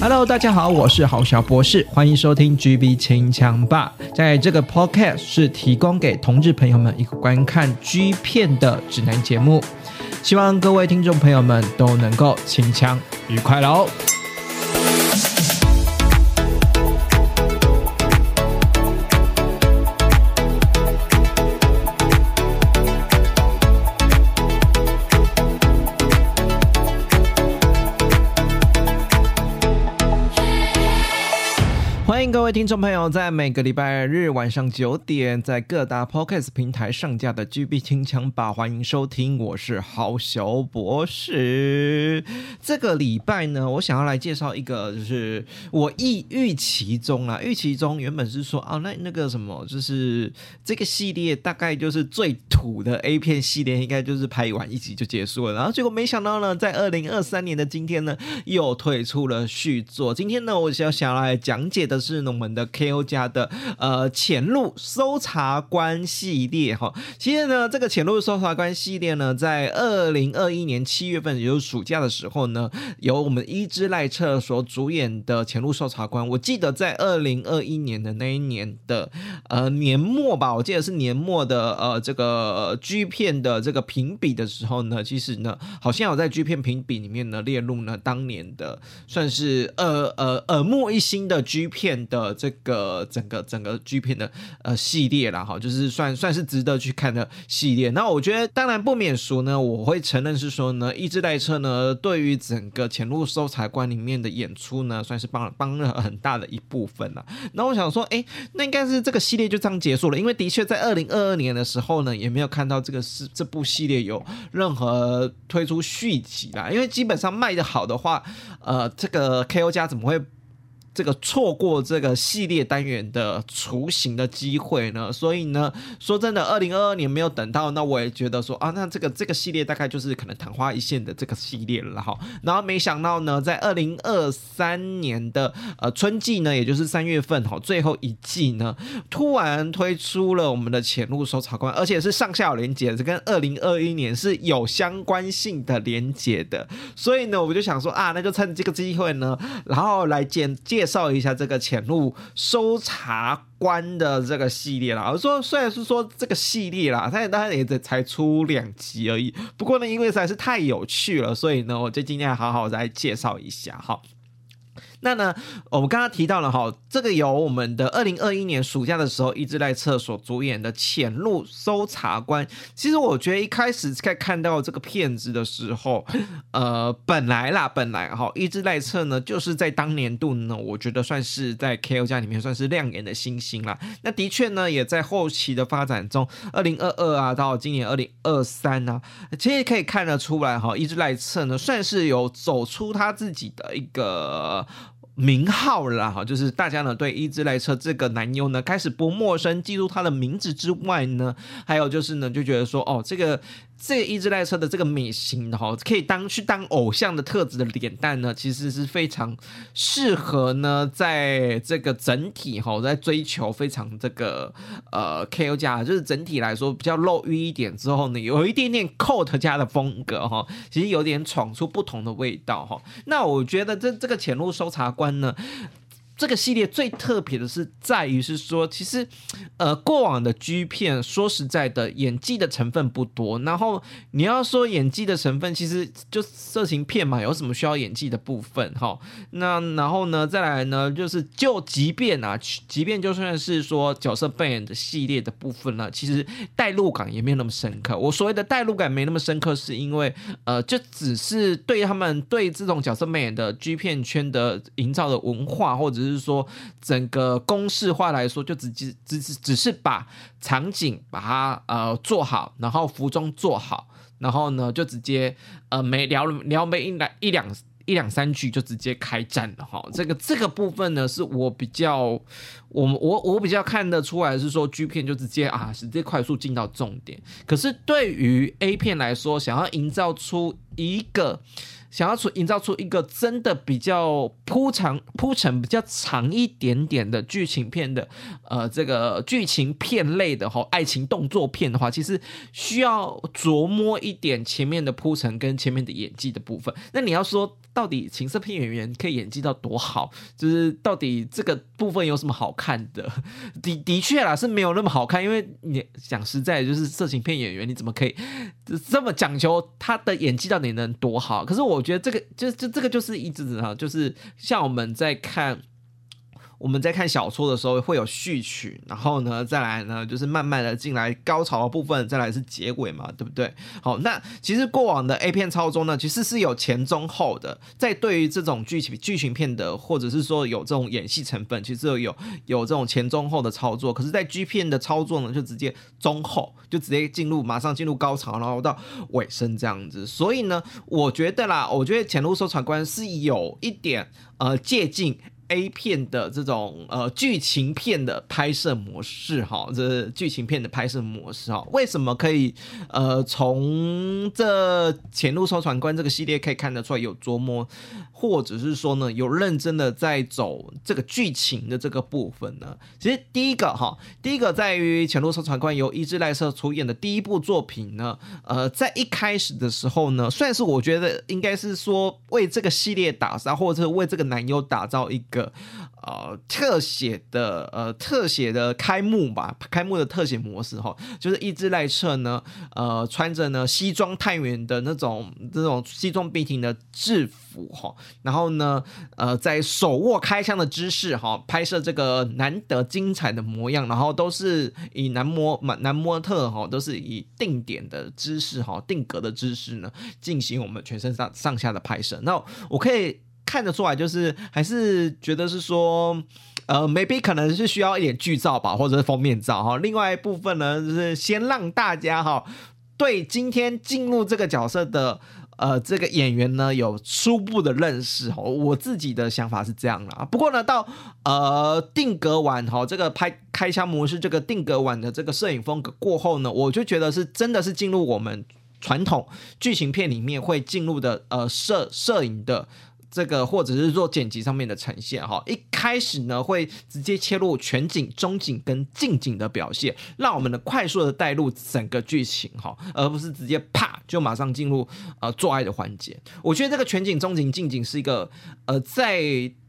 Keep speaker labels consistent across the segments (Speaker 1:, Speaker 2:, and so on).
Speaker 1: Hello，大家好，我是郝小博士，欢迎收听 GB 清枪吧。在这个 Podcast 是提供给同志朋友们一个观看 G 片的指南节目，希望各位听众朋友们都能够清枪愉快喽。各位听众朋友，在每个礼拜日晚上九点，在各大 Podcast 平台上架的 GB 清枪吧，欢迎收听，我是郝小博士。这个礼拜呢，我想要来介绍一个，就是我意预期中啊，预期中原本是说啊，那那个什么，就是这个系列大概就是最土的 A 片系列，应该就是拍完一集就结束了。然后结果没想到呢，在二零二三年的今天呢，又推出了续作。今天呢，我想想要来讲解的是。我们的 KO 家的呃潜入搜查官系列哈，其实呢，这个潜入搜查官系列呢，在二零二一年七月份，也就是暑假的时候呢，由我们伊织赖彻所主演的潜入搜查官。我记得在二零二一年的那一年的呃年末吧，我记得是年末的呃这个 G 片的这个评比的时候呢，其实呢，好像有在 G 片评比里面呢列入呢当年的算是呃呃耳目一新的 G 片的这个整个整个 G 片的呃系列啦，哈，就是算算是值得去看的系列。那我觉得当然不免俗呢，我会承认是说呢，伊织赖彻呢对于整个潜入搜查官里面的演出呢，算是帮帮了很大的一部分了。那我想说，哎，那应该是这个系列就这样结束了，因为的确在二零二二年的时候呢，也没有看到这个是这部系列有任何推出续集啦。因为基本上卖的好的话，呃，这个 KO 加怎么会？这个错过这个系列单元的雏形的机会呢，所以呢，说真的，二零二二年没有等到，那我也觉得说啊，那这个这个系列大概就是可能昙花一现的这个系列了哈。然后没想到呢，在二零二三年的呃春季呢，也就是三月份哈，最后一季呢，突然推出了我们的潜入搜查官，而且是上下有连接，是跟二零二一年是有相关性的连接的。所以呢，我就想说啊，那就趁这个机会呢，然后来简介。介绍一下这个潜入搜查官的这个系列啦。我说虽然是说这个系列啦，但当然也才出两集而已。不过呢，因为实在是太有趣了，所以呢，我就今天好好再介绍一下哈。那呢，我们刚刚提到了哈，这个由我们的二零二一年暑假的时候，伊织赖彻所主演的《潜入搜查官》。其实我觉得一开始在看到这个片子的时候，呃，本来啦，本来哈，伊织赖彻呢，就是在当年度呢，我觉得算是在 KO 家里面算是亮眼的新星啦。那的确呢，也在后期的发展中，二零二二啊，到今年二零二三啊，其实可以看得出来哈，伊织赖彻呢，算是有走出他自己的一个。名号了哈，就是大家呢对伊兹莱车这个男优呢开始不陌生，记住他的名字之外呢，还有就是呢就觉得说哦这个。这个伊织赖彻的这个美型的哈，可以当去当偶像的特质的脸蛋呢，其实是非常适合呢，在这个整体哈，在追求非常这个呃 KO 家，就是整体来说比较露欲一点之后呢，有一点点 CULT 家的风格哈，其实有点闯出不同的味道哈。那我觉得这这个潜入搜查官呢。这个系列最特别的是在于是说，其实，呃，过往的 G 片说实在的，演技的成分不多。然后你要说演技的成分，其实就色情片嘛，有什么需要演技的部分？哈，那然后呢，再来呢，就是就即便啊，即便就算是说角色扮演的系列的部分呢，其实代入感也没有那么深刻。我所谓的代入感没那么深刻，是因为呃，就只是对他们对这种角色扮演的 G 片圈的营造的文化或者是。是说整个公式化来说，就只只只只是把场景把它呃做好，然后服装做好，然后呢就直接呃没聊聊没一来一两一两三句就直接开战了哈。这个这个部分呢是我比较我我我比较看得出来是说 G 片就直接啊直接快速进到重点。可是对于 A 片来说，想要营造出一个。想要出营造出一个真的比较铺长铺成比较长一点点的剧情片的，呃，这个剧情片类的哈，爱情动作片的话，其实需要琢磨一点前面的铺陈跟前面的演技的部分。那你要说。到底情色片演员可以演技到多好？就是到底这个部分有什么好看的？的的确啦，是没有那么好看。因为你讲实在，就是色情片演员，你怎么可以这么讲求他的演技到底能多好？可是我觉得这个就就这个就是一直哈，就是像我们在看。我们在看小说的时候会有序曲，然后呢，再来呢就是慢慢的进来高潮的部分，再来是结尾嘛，对不对？好，那其实过往的 A 片操作呢，其实是有前中后的。在对于这种剧情剧情片的，或者是说有这种演戏成分，其实有有有这种前中后的操作。可是，在 G 片的操作呢，就直接中后，就直接进入马上进入高潮，然后到尾声这样子。所以呢，我觉得啦，我觉得《潜入搜查官》是有一点呃借镜。A 片的这种呃剧情片的拍摄模式哈，这剧情片的拍摄模式哈，为什么可以呃从这《潜入搜查官》这个系列可以看得出来有琢磨，或者是说呢有认真的在走这个剧情的这个部分呢？其实第一个哈，第一个在于《潜入搜查官》由伊织赖社出演的第一部作品呢，呃，在一开始的时候呢，算是我觉得应该是说为这个系列打造，或者是为这个男优打造一个。呃特写的呃特写的开幕吧，开幕的特写模式哈，就是伊织赖社呢呃穿着呢西装探员的那种这种西装笔挺的制服哈，然后呢呃在手握开枪的姿势哈拍摄这个难得精彩的模样，然后都是以男模男模特哈都是以定点的姿势哈定格的姿势呢进行我们全身上上下的拍摄，那我可以。看得出来，就是还是觉得是说，呃，maybe 可能是需要一点剧照吧，或者是封面照哈。另外一部分呢，就是先让大家哈对今天进入这个角色的呃这个演员呢有初步的认识哦。我自己的想法是这样啦。不过呢，到呃定格完哈这个拍开枪模式这个定格完的这个摄影风格过后呢，我就觉得是真的是进入我们传统剧情片里面会进入的呃摄摄影的。这个或者是做剪辑上面的呈现哈，一开始呢会直接切入全景、中景跟近景的表现，让我们的快速的带入整个剧情哈，而不是直接啪就马上进入呃做爱的环节。我觉得这个全景、中景、近景是一个呃在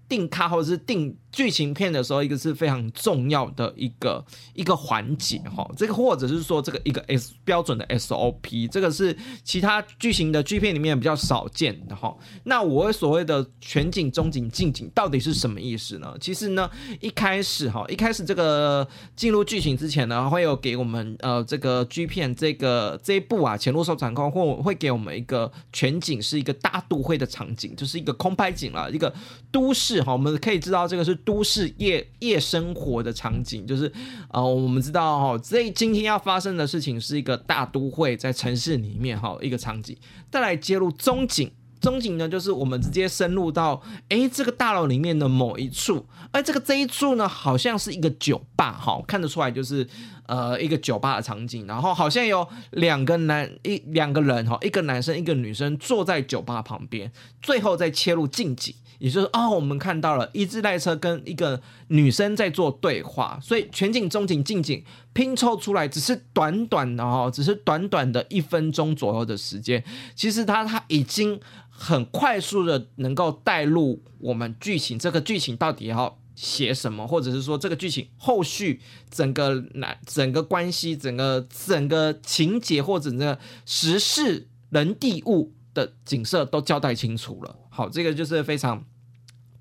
Speaker 1: 定咖或者是定。剧情片的时候，一个是非常重要的一个一个环节哈，这个或者是说这个一个 S 标准的 SOP，这个是其他剧情的剧片里面比较少见的哈。那我所谓的全景、中景、近景到底是什么意思呢？其实呢，一开始哈，一开始这个进入剧情之前呢，会有给我们呃这个剧片这个这一部啊，潜入搜查官或会给我们一个全景，是一个大都会的场景，就是一个空拍景了，一个都市哈。我们可以知道这个是。都市夜夜生活的场景，就是，呃，我们知道哈，这今天要发生的事情是一个大都会，在城市里面哈一个场景。再来接入中景，中景呢，就是我们直接深入到，诶，这个大楼里面的某一处，而这个这一处呢，好像是一个酒吧哈，看得出来就是，呃，一个酒吧的场景，然后好像有两个男一两个人哈，一个男生一个女生坐在酒吧旁边，最后再切入近景。也就是哦，我们看到了一只赖车跟一个女生在做对话，所以全景、中景、近景拼凑出来，只是短短的哦，只是短短的一分钟左右的时间，其实它它已经很快速的能够带入我们剧情，这个剧情到底要写什么，或者是说这个剧情后续整个男整个关系、整个整个情节或者整个时事人地物的景色都交代清楚了。好，这个就是非常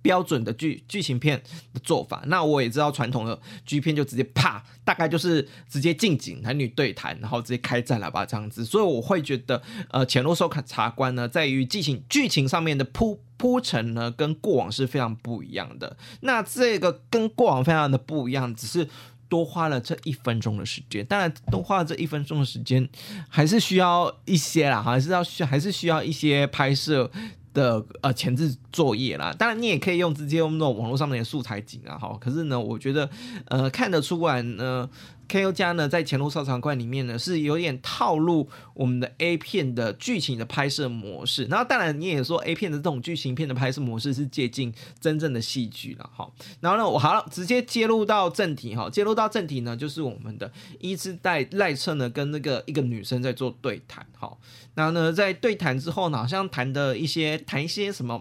Speaker 1: 标准的剧剧情片的做法。那我也知道传统的剧片就直接啪，大概就是直接近景男女对谈，然后直接开战了吧这样子。所以我会觉得，呃，潜入搜查官呢，在于剧情剧情上面的铺铺陈呢，跟过往是非常不一样的。那这个跟过往非常的不一样，只是。多花了这一分钟的时间，当然多花了这一分钟的时间，还是需要一些啦，还是要需还是需要一些拍摄的呃前置作业啦。当然你也可以用直接用那种网络上面的素材景啊，哈。可是呢，我觉得呃看得出来呢，K O 家呢，在前路收藏馆里面呢，是有点套路我们的 A 片的剧情的拍摄模式。然后，当然你也说 A 片的这种剧情片的拍摄模式是接近真正的戏剧了哈。然后呢，我好了，直接接入到正题哈。接入到正题呢，就是我们的伊织代赖彻呢，跟那个一个女生在做对谈哈。然后呢，在对谈之后呢，好像谈的一些谈一些什么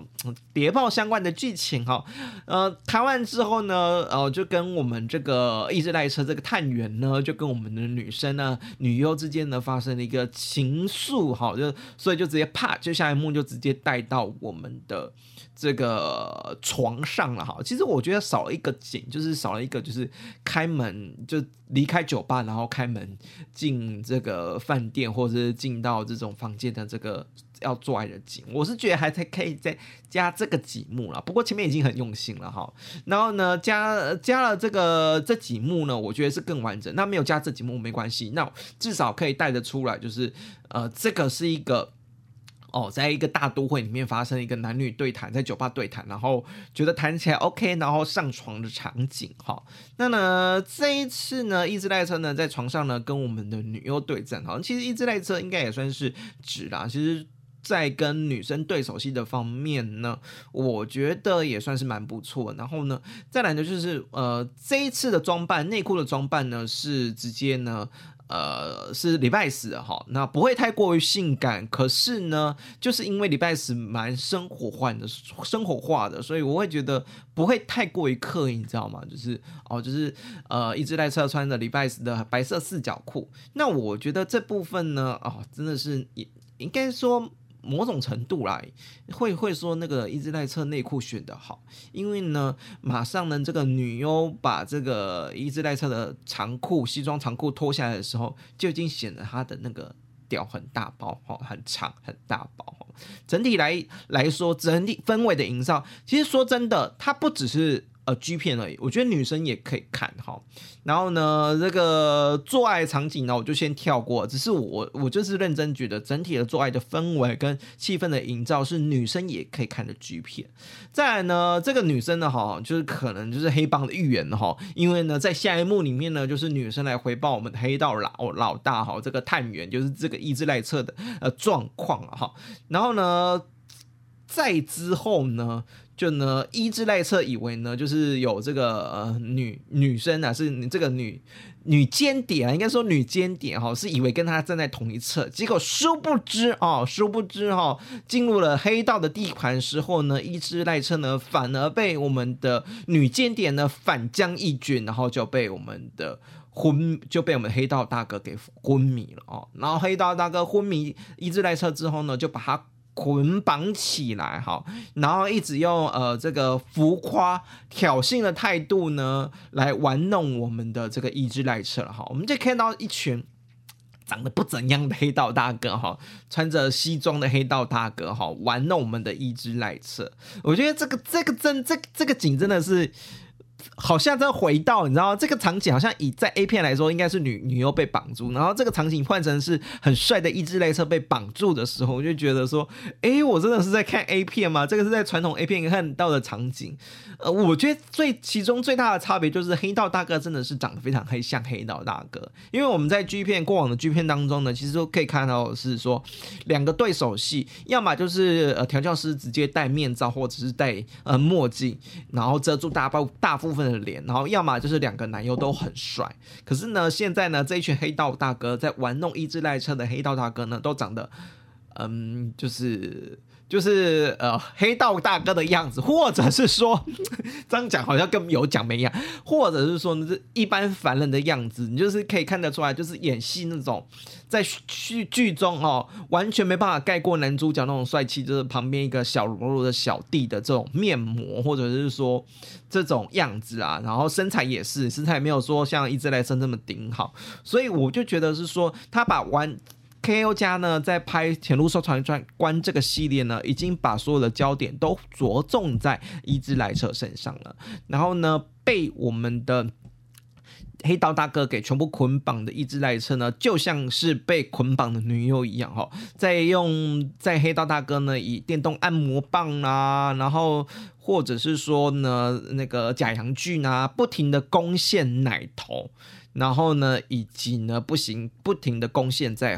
Speaker 1: 谍报相关的剧情哈。呃，谈完之后呢，呃，就跟我们这个伊织赖彻这个探员呢，就跟我们的女生呢，女优之间呢发生了一个情愫哈，就所以就直接啪，就下一幕就直接带到我们的这个床上了哈。其实我觉得少了一个景，就是少了一个就是开门就离开酒吧，然后开门进这个饭店或者是进到这种。房间的这个要做爱的景，我是觉得还才可以再加这个几幕了。不过前面已经很用心了哈。然后呢，加加了这个这几幕呢，我觉得是更完整。那没有加这几幕没关系，那至少可以带得出来，就是呃，这个是一个哦，在一个大都会里面发生一个男女对谈，在酒吧对谈，然后觉得谈起来 OK，然后上床的场景哈。那呢，这一次呢，一只赖车呢在床上呢跟我们的女优对战，好像其实一只赖车应该也算是值啦。其实，在跟女生对手戏的方面呢，我觉得也算是蛮不错。然后呢，再来呢就是呃，这一次的装扮，内裤的装扮呢是直接呢。呃，是礼拜四哈，那不会太过于性感，可是呢，就是因为礼拜四蛮生活化的，生活化的，所以我会觉得不会太过于刻意，你知道吗？就是哦，就是呃，一直在侧穿着礼拜四的白色四角裤，那我觉得这部分呢，哦，真的是也应该说。某种程度来会会说那个伊织赖彻内裤选的好，因为呢，马上呢，这个女优把这个伊织赖彻的长裤西装长裤脱下来的时候，就已经显得她的那个屌很大包哈，很长很大包。整体来来说，整体氛围的营造，其实说真的，它不只是。呃，G 片而已，我觉得女生也可以看哈。然后呢，这个做爱场景呢，我就先跳过。只是我，我就是认真觉得整体的做爱的氛围跟气氛的营造是女生也可以看的 G 片。再来呢，这个女生呢，哈，就是可能就是黑帮的预言哈。因为呢，在下一幕里面呢，就是女生来回报我们黑道老老大哈，这个探员就是这个意志赖测的呃状况哈。然后呢，再之后呢。就呢，伊织赖彻以为呢，就是有这个呃女女生啊，是这个女女间谍啊，应该说女间谍哈，是以为跟他站在同一侧，结果殊不知哦，殊不知哈，进入了黑道的地盘时候呢，伊织赖彻呢反而被我们的女间谍呢反将一军，然后就被我们的昏就被我们黑道大哥给昏迷了哦，然后黑道大哥昏迷伊织赖彻之后呢，就把他。捆绑起来，哈，然后一直用呃这个浮夸挑衅的态度呢，来玩弄我们的这个伊织赖彻了，哈，我们就看到一群长得不怎样的黑道大哥，哈，穿着西装的黑道大哥，哈，玩弄我们的伊织赖彻，我觉得这个这个真这这个景真的是。好像在回到，你知道这个场景好像以在 A 片来说，应该是女女优被绑住，然后这个场景换成是很帅的伊织赖彻被绑住的时候，我就觉得说，哎，我真的是在看 A 片吗？这个是在传统 A 片看到的场景。呃，我觉得最其中最大的差别就是黑道大哥真的是长得非常黑，像黑道大哥。因为我们在 G 片过往的 G 片当中呢，其实都可以看到是说两个对手戏，要么就是呃调教师直接戴面罩或者是戴呃墨镜，然后遮住大包大部分的脸，然后要么就是两个男优都很帅。可是呢，现在呢这一群黑道大哥在玩弄伊织赖车的黑道大哥呢，都长得嗯就是。就是呃黑道大哥的样子，或者是说这样讲好像跟有讲没一样，或者是说呢是一般凡人的样子，你就是可以看得出来，就是演戏那种在剧剧中哦完全没办法盖过男主角那种帅气，就是旁边一个小喽啰的小弟的这种面膜，或者是说这种样子啊，然后身材也是身材没有说像伊织赖彻那么顶好，所以我就觉得是说他把玩。K.O. 家呢，在拍《潜入收藏馆》这个系列呢，已经把所有的焦点都着重在伊织赖彻身上了。然后呢，被我们的黑道大哥给全部捆绑的伊织赖彻呢，就像是被捆绑的女优一样哈，在用在黑道大哥呢以电动按摩棒啊，然后或者是说呢那个假阳具啊，不停的攻陷奶头。然后呢，以及呢不行不停的攻陷在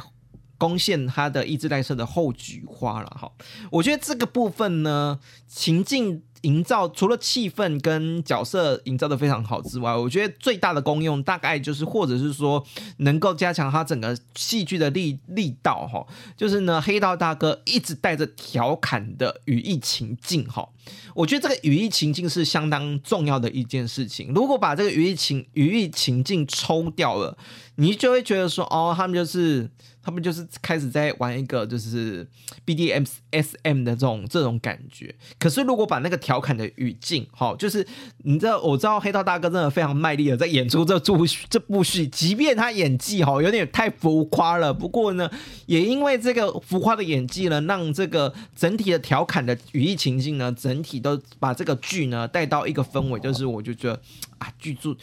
Speaker 1: 攻陷他的伊兹赖特的后菊花了哈。我觉得这个部分呢，情境。营造除了气氛跟角色营造的非常好之外，我觉得最大的功用大概就是，或者是说能够加强他整个戏剧的力力道哈，就是呢，黑道大哥一直带着调侃的语义情境哈，我觉得这个语义情境是相当重要的一件事情。如果把这个语义情语义情境抽掉了，你就会觉得说，哦，他们就是。他们就是开始在玩一个就是 BDM SM 的这种这种感觉，可是如果把那个调侃的语境，哈，就是你知道，我知道黑道大哥真的非常卖力的在演出这部这部戏，即便他演技哈有点太浮夸了，不过呢，也因为这个浮夸的演技呢，让这个整体的调侃的语义情境呢，整整体都把这个剧呢带到一个氛围，就是我就觉得啊，剧组。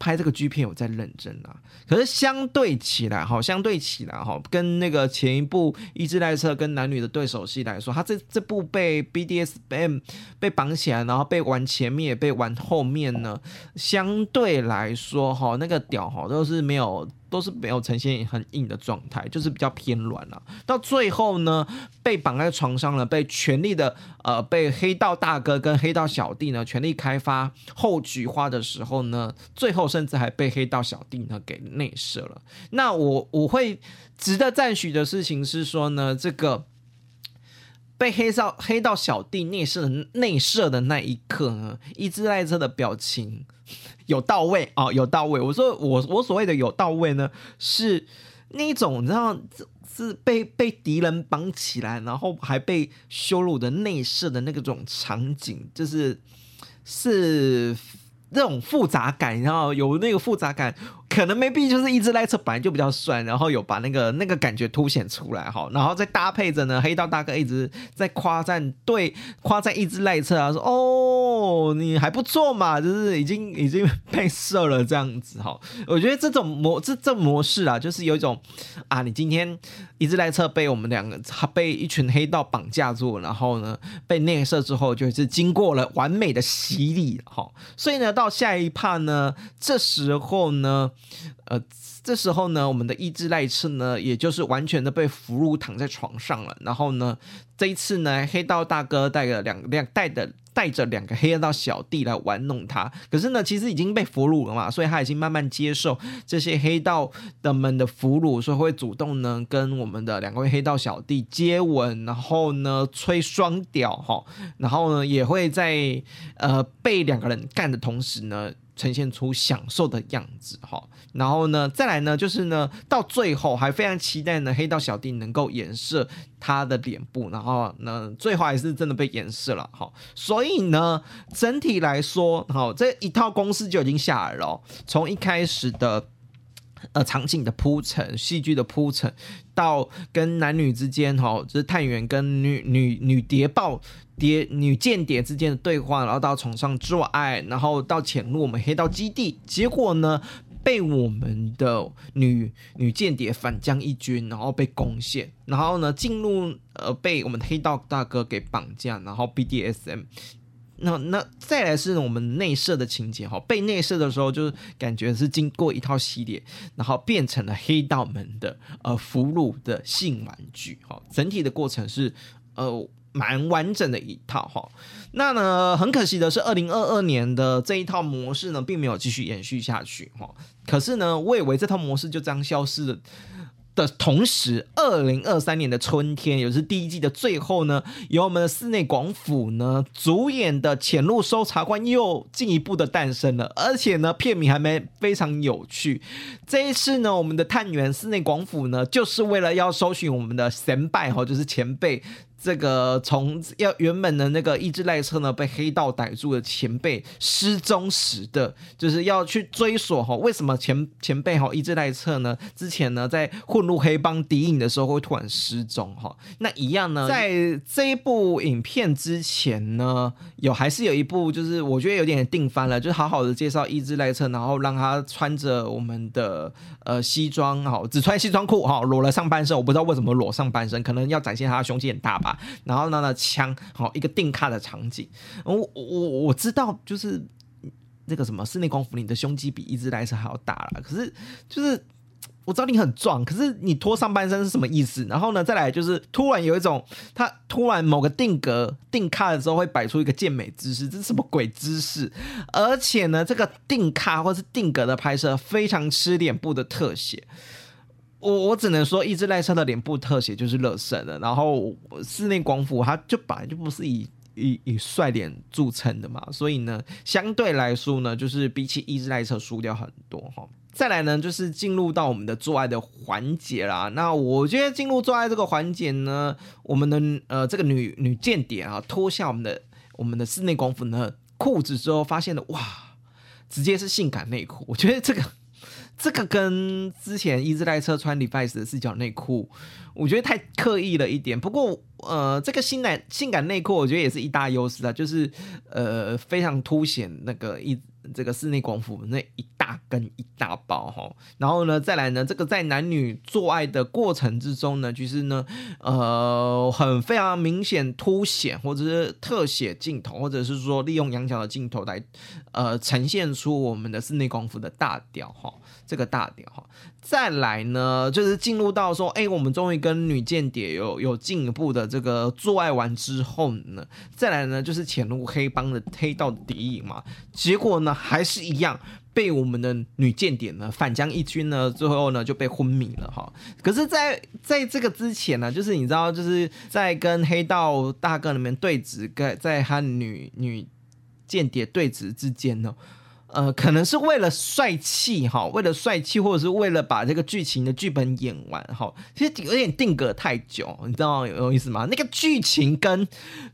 Speaker 1: 拍这个剧片有在认真啊，可是相对起来哈，相对起来哈，跟那个前一部《伊兹赖车》跟男女的对手戏来说，他这这部被 BDSM 被绑起来，然后被玩前面也被玩后面呢，相对来说哈，那个屌哈都是没有。都是没有呈现很硬的状态，就是比较偏软了。到最后呢，被绑在床上了，被全力的呃，被黑道大哥跟黑道小弟呢全力开发后菊花的时候呢，最后甚至还被黑道小弟呢给内射了。那我我会值得赞许的事情是说呢，这个被黑道黑道小弟内射内射的那一刻呢，伊兹赖特的表情。有到位啊、哦，有到位。我说我我所谓的有到位呢，是那种你知道是被被敌人绑起来，然后还被羞辱的内射的那个种场景，就是是那种复杂感，然后有那个复杂感。可能 maybe 就是伊兹赖特本来就比较帅，然后有把那个那个感觉凸显出来哈，然后再搭配着呢，黑道大哥一直在夸赞，对，夸赞伊兹赖特啊，说哦你还不错嘛，就是已经已经被射了这样子哈。我觉得这种模这这模式啊，就是有一种啊，你今天伊兹赖特被我们两个他被一群黑道绑架住，然后呢被内射之后，就是经过了完美的洗礼哈，所以呢到下一趴呢，这时候呢。呃，这时候呢，我们的伊兹赖次呢，也就是完全的被俘虏躺在床上了。然后呢，这一次呢，黑道大哥带着两两带的带着两个黑道小弟来玩弄他。可是呢，其实已经被俘虏了嘛，所以他已经慢慢接受这些黑道的们的俘虏，所以会主动呢跟我们的两位黑道小弟接吻，然后呢吹双屌哈，然后呢也会在呃被两个人干的同时呢。呈现出享受的样子哈，然后呢，再来呢，就是呢，到最后还非常期待呢，黑道小弟能够演示他的脸部，然后呢，最后还是真的被演示了哈。所以呢，整体来说，好，这一套公式就已经下来了，从一开始的呃场景的铺陈、戏剧的铺陈，到跟男女之间哈，就是探员跟女女女谍报。谍女间谍之间的对话，然后到床上做爱，然后到潜入我们黑道基地，结果呢被我们的女女间谍反将一军，然后被攻陷，然后呢进入呃被我们黑道大哥给绑架，然后 BDSM，那那再来是我们内射的情节哈，被内射的时候就感觉是经过一套系列，然后变成了黑道门的呃俘虏的性玩具哈，整体的过程是呃。蛮完整的一套哈，那呢很可惜的是，二零二二年的这一套模式呢，并没有继续延续下去哈。可是呢，我以为这套模式就这样消失了的同时，二零二三年的春天，也是第一季的最后呢，由我们的室内广府呢主演的《潜入搜查官》又进一步的诞生了，而且呢，片名还没非常有趣。这一次呢，我们的探员室内广府呢，就是为了要搜寻我们的前辈哈，就是前辈。这个从要原本的那个伊兹赖特呢被黑道逮住的前辈失踪时的，就是要去追索哈，为什么前前辈哈伊兹赖特呢之前呢在混入黑帮敌营的时候会突然失踪哈？那一样呢，在这一部影片之前呢，有还是有一部就是我觉得有点定番了，就是好好的介绍伊兹赖特，然后让他穿着我们的呃西装哈，只穿西装裤哈，裸了上半身，我不知道为什么裸上半身，可能要展现他的胸肌很大吧。然后呢，那枪，好一个定卡的场景，我我我知道，就是那个什么室内广府，你的胸肌比一只赖车还要大了。可是就是。我知道你很壮，可是你脱上半身是什么意思？然后呢，再来就是突然有一种，他突然某个定格定卡的时候会摆出一个健美姿势，这是什么鬼姿势？而且呢，这个定卡或是定格的拍摄非常吃脸部的特写。我我只能说，一只赖车的脸部特写就是乐色的。然后室内广府它就本来就不是以以以帅脸著称的嘛，所以呢，相对来说呢，就是比起一只赖车输掉很多哈。再来呢，就是进入到我们的做爱的环节啦。那我觉得进入做爱这个环节呢，我们的呃这个女女间谍啊，脱下我们的我们的室内广府呢裤子之后，发现的哇，直接是性感内裤。我觉得这个这个跟之前一直在车穿 Levi's 的四角内裤，我觉得太刻意了一点。不过呃，这个性感性感内裤，我觉得也是一大优势啊，就是呃非常凸显那个一。这个室内广府那一大根一大包哈，然后呢，再来呢，这个在男女做爱的过程之中呢，其实呢，呃，很非常明显凸显或者是特写镜头，或者是说利用仰角的镜头来呃呈现出我们的室内广府的大屌哈，这个大屌哈。再来呢，就是进入到说，哎，我们终于跟女间谍有有进一步的这个做爱完之后呢，再来呢，就是潜入黑帮的黑道的敌营嘛，结果呢，还是一样被我们的女间谍呢反将一军呢，最后呢就被昏迷了哈。可是在，在这个之前呢，就是你知道，就是在跟黑道大哥里面对峙，跟在和女女间谍对峙之间呢。呃，可能是为了帅气哈，为了帅气，或者是为了把这个剧情的剧本演完哈，其实有点定格太久，你知道有，意思吗？那个剧情跟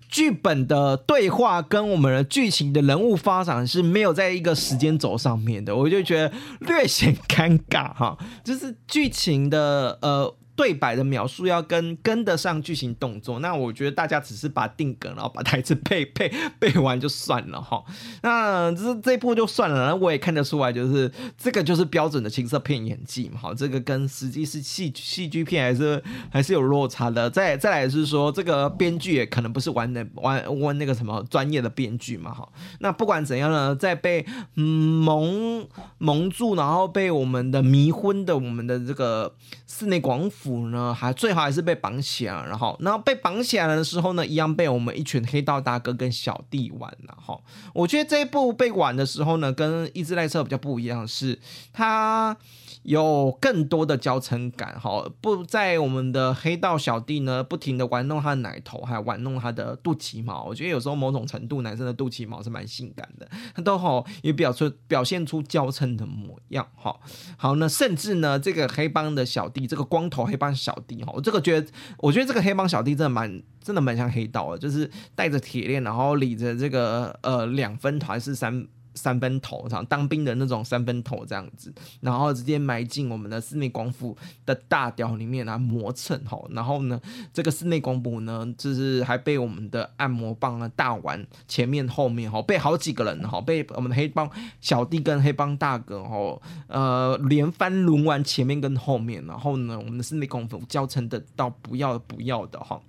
Speaker 1: 剧本的对话跟我们的剧情的人物发展是没有在一个时间轴上面的，我就觉得略显尴尬哈，就是剧情的呃。对白的描述要跟跟得上剧情动作，那我觉得大家只是把定格，然后把台词背背背完就算了哈。那这这一部就算了，那我也看得出来，就是这个就是标准的青色片演技嘛。哈，这个跟实际是戏戏剧片还是还是有落差的。再再来是说，这个编剧也可能不是玩的玩玩那个什么专业的编剧嘛。哈，那不管怎样呢，在被蒙蒙住，然后被我们的迷昏的我们的这个室内广府呢，还最好还是被绑起来，然后，然后被绑起来的时候呢，一样被我们一群黑道大哥跟小弟玩了哈。我觉得这一部被玩的时候呢，跟一直在车比较不一样，是他。有更多的娇嗔感，哈，不在我们的黑道小弟呢，不停的玩弄他的奶头，还玩弄他的肚脐毛。我觉得有时候某种程度，男生的肚脐毛是蛮性感的，他都好也表出表现出娇嗔的模样，哈。好，那甚至呢，这个黑帮的小弟，这个光头黑帮小弟，哈，我这个觉得，我觉得这个黑帮小弟真的蛮，真的蛮像黑道的，就是带着铁链，然后理着这个呃两分团是三。三分头，然后当兵的那种三分头这样子，然后直接埋进我们的室内广府的大屌里面来磨蹭吼，然后呢，这个室内广府呢，就是还被我们的按摩棒啊大玩前面后面吼，被好几个人吼，被我们的黑帮小弟跟黑帮大哥吼，呃，连番轮完前面跟后面，然后呢，我们的室内广府教成的到不要不要的哈。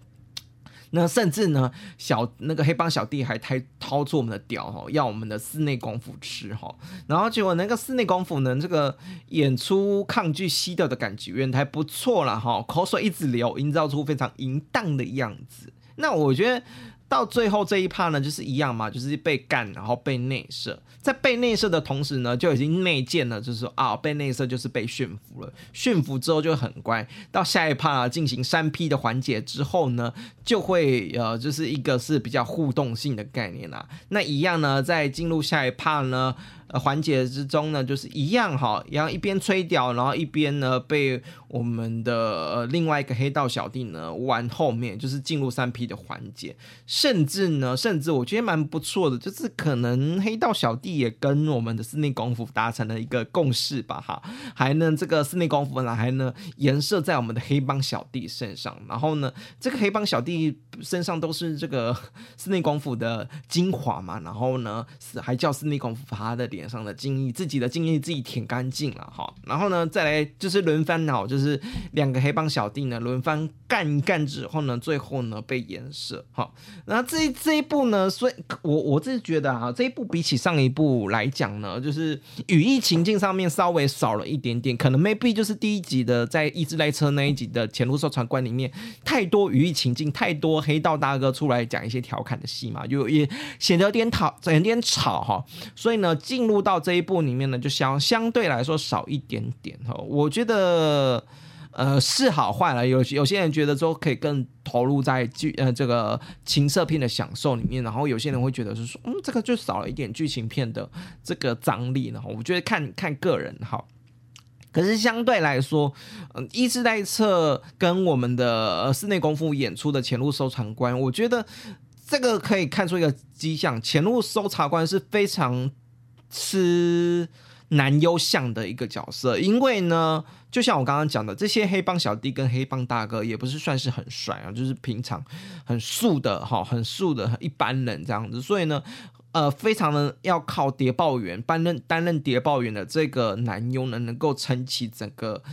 Speaker 1: 那甚至呢，小那个黑帮小弟还掏掏出我们的屌哈，要我们的室内功夫吃哈，然后结果那个室内功夫呢，这个演出抗拒吸掉的感觉还不错了哈，口水一直流，营造出非常淫荡的样子。那我觉得。到最后这一趴呢，就是一样嘛，就是被干，然后被内射，在被内射的同时呢，就已经内建了，就是说啊，被内射就是被驯服了，驯服之后就很乖。到下一趴进行三 P 的环节之后呢，就会呃，就是一个是比较互动性的概念啦。那一样呢，在进入下一趴呢。呃，环节之中呢，就是一样哈，一样一边吹屌，然后一边呢被我们的呃另外一个黑道小弟呢玩后面，就是进入三 P 的环节，甚至呢，甚至我觉得蛮不错的，就是可能黑道小弟也跟我们的室内功夫达成了一个共识吧哈，还能这个室内功夫呢还呢颜射在我们的黑帮小弟身上，然后呢这个黑帮小弟身上都是这个 室内功夫的精华嘛，然后呢是还叫室内功夫把他的。脸上的精液，自己的精液自己舔干净了哈，然后呢，再来就是轮番哈，就是两个黑帮小弟呢轮番干一干之后呢，最后呢被颜射哈，那这这一部呢，所以我我自己觉得啊，这一部比起上一部来讲呢，就是语义情境上面稍微少了一点点，可能 maybe 就是第一集的在一之濑车那一集的潜入搜查官里面太多语义情境，太多黑道大哥出来讲一些调侃的戏嘛，就也显得有点吵，有点吵哈。所以呢，进入到这一部里面呢，就相相对来说少一点点哈。我觉得。呃，是好坏了。有有些人觉得说可以更投入在剧呃这个情色片的享受里面，然后有些人会觉得是说，嗯，这个就少了一点剧情片的这个张力。然后我觉得看看个人好。可是相对来说，嗯、一之濑车跟我们的室内功夫演出的潜入搜查官，我觉得这个可以看出一个迹象，潜入搜查官是非常吃男优像的一个角色，因为呢。就像我刚刚讲的，这些黑帮小弟跟黑帮大哥也不是算是很帅啊，就是平常很素的哈，很素的很一般人这样子。所以呢，呃，非常的要靠谍报员担任担任谍报员的这个男优呢，能够撑起整个。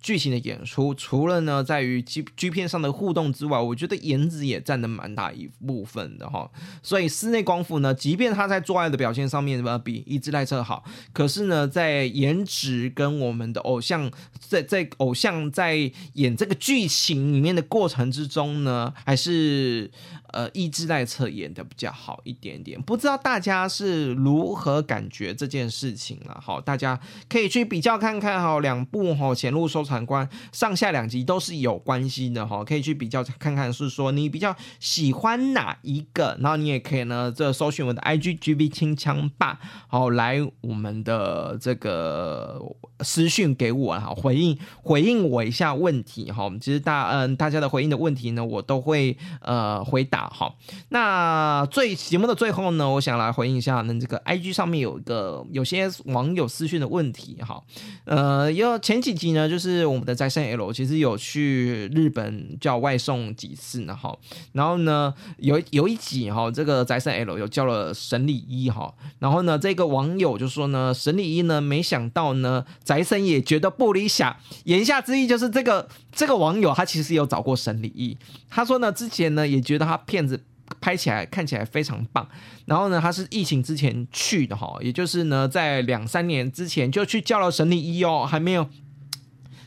Speaker 1: 剧情的演出，除了呢，在于 G G 片上的互动之外，我觉得颜值也占了蛮大一部分的哈。所以室内功夫呢，即便他在做爱的表现上面比一之濑车好，可是呢，在颜值跟我们的偶像在在偶像在演这个剧情里面的过程之中呢，还是。呃，一之濑车演的比较好一点点，不知道大家是如何感觉这件事情了？好，大家可以去比较看看哈，两部哈潜入收藏官上下两集都是有关系的哈，可以去比较看看，是说你比较喜欢哪一个？然后你也可以呢，这搜寻我的 IGGV 清枪吧，好，来我们的这个私讯给我哈，回应回应我一下问题哈。其实大嗯大家的回应的问题呢，我都会呃回答。好，那最节目的最后呢，我想来回应一下，那这个 IG 上面有一个有些网友私讯的问题，哈，呃，有前几集呢，就是我们的宅神 L 其实有去日本叫外送几次呢，哈，然后呢，有有一集哈，这个宅神 L 有叫了神里一哈，然后呢，这个网友就说呢，神里一呢，没想到呢，宅神也觉得不理想，言下之意就是这个这个网友他其实有找过神里一，他说呢，之前呢也觉得他。片子拍起来看起来非常棒，然后呢，他是疫情之前去的哈，也就是呢，在两三年之前就去叫了神里一哦，还没有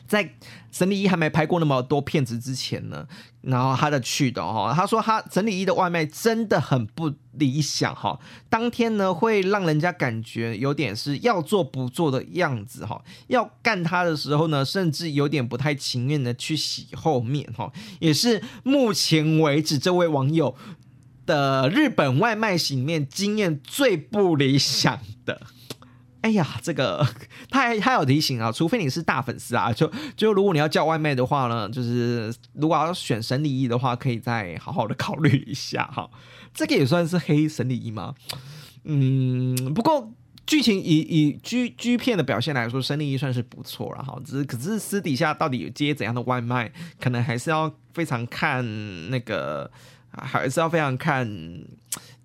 Speaker 1: 在神里一还没拍过那么多片子之前呢，然后他的去的哈，他说他神里一的外卖真的很不理想哈，当天呢会让人家感觉有点是要做不做的样子哈，要干他的时候呢，甚至有点不太情愿的去洗后面哈，也是目前为止这位网友的日本外卖洗面经验最不理想的。哎呀，这个 他还他有提醒啊，除非你是大粉丝啊，就就如果你要叫外卖的话呢，就是如果要选神里一的话，可以再好好的考虑一下哈。这个也算是黑神里一吗？嗯，不过剧情以以剧剧片的表现来说，神里一算是不错了哈。只是可是私底下到底有接怎样的外卖，可能还是要非常看那个，还是要非常看。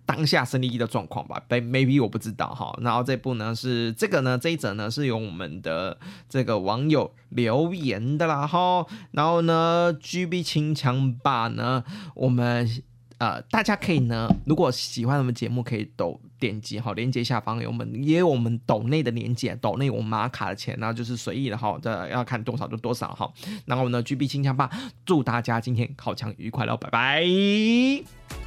Speaker 1: 当下神里一的状况吧，maybe 我不知道哈。然后这部呢是这个呢这一则呢是由我们的这个网友留言的啦哈。然后呢，GB 清枪吧呢，我们呃大家可以呢，如果喜欢我们节目，可以抖点击哈，链接下方有我们也有我们抖内的连接，抖内我们马卡的钱，然后就是随意的哈，这要看多少就多少哈。然后呢，GB 清枪吧，祝大家今天考枪愉快喽，拜拜。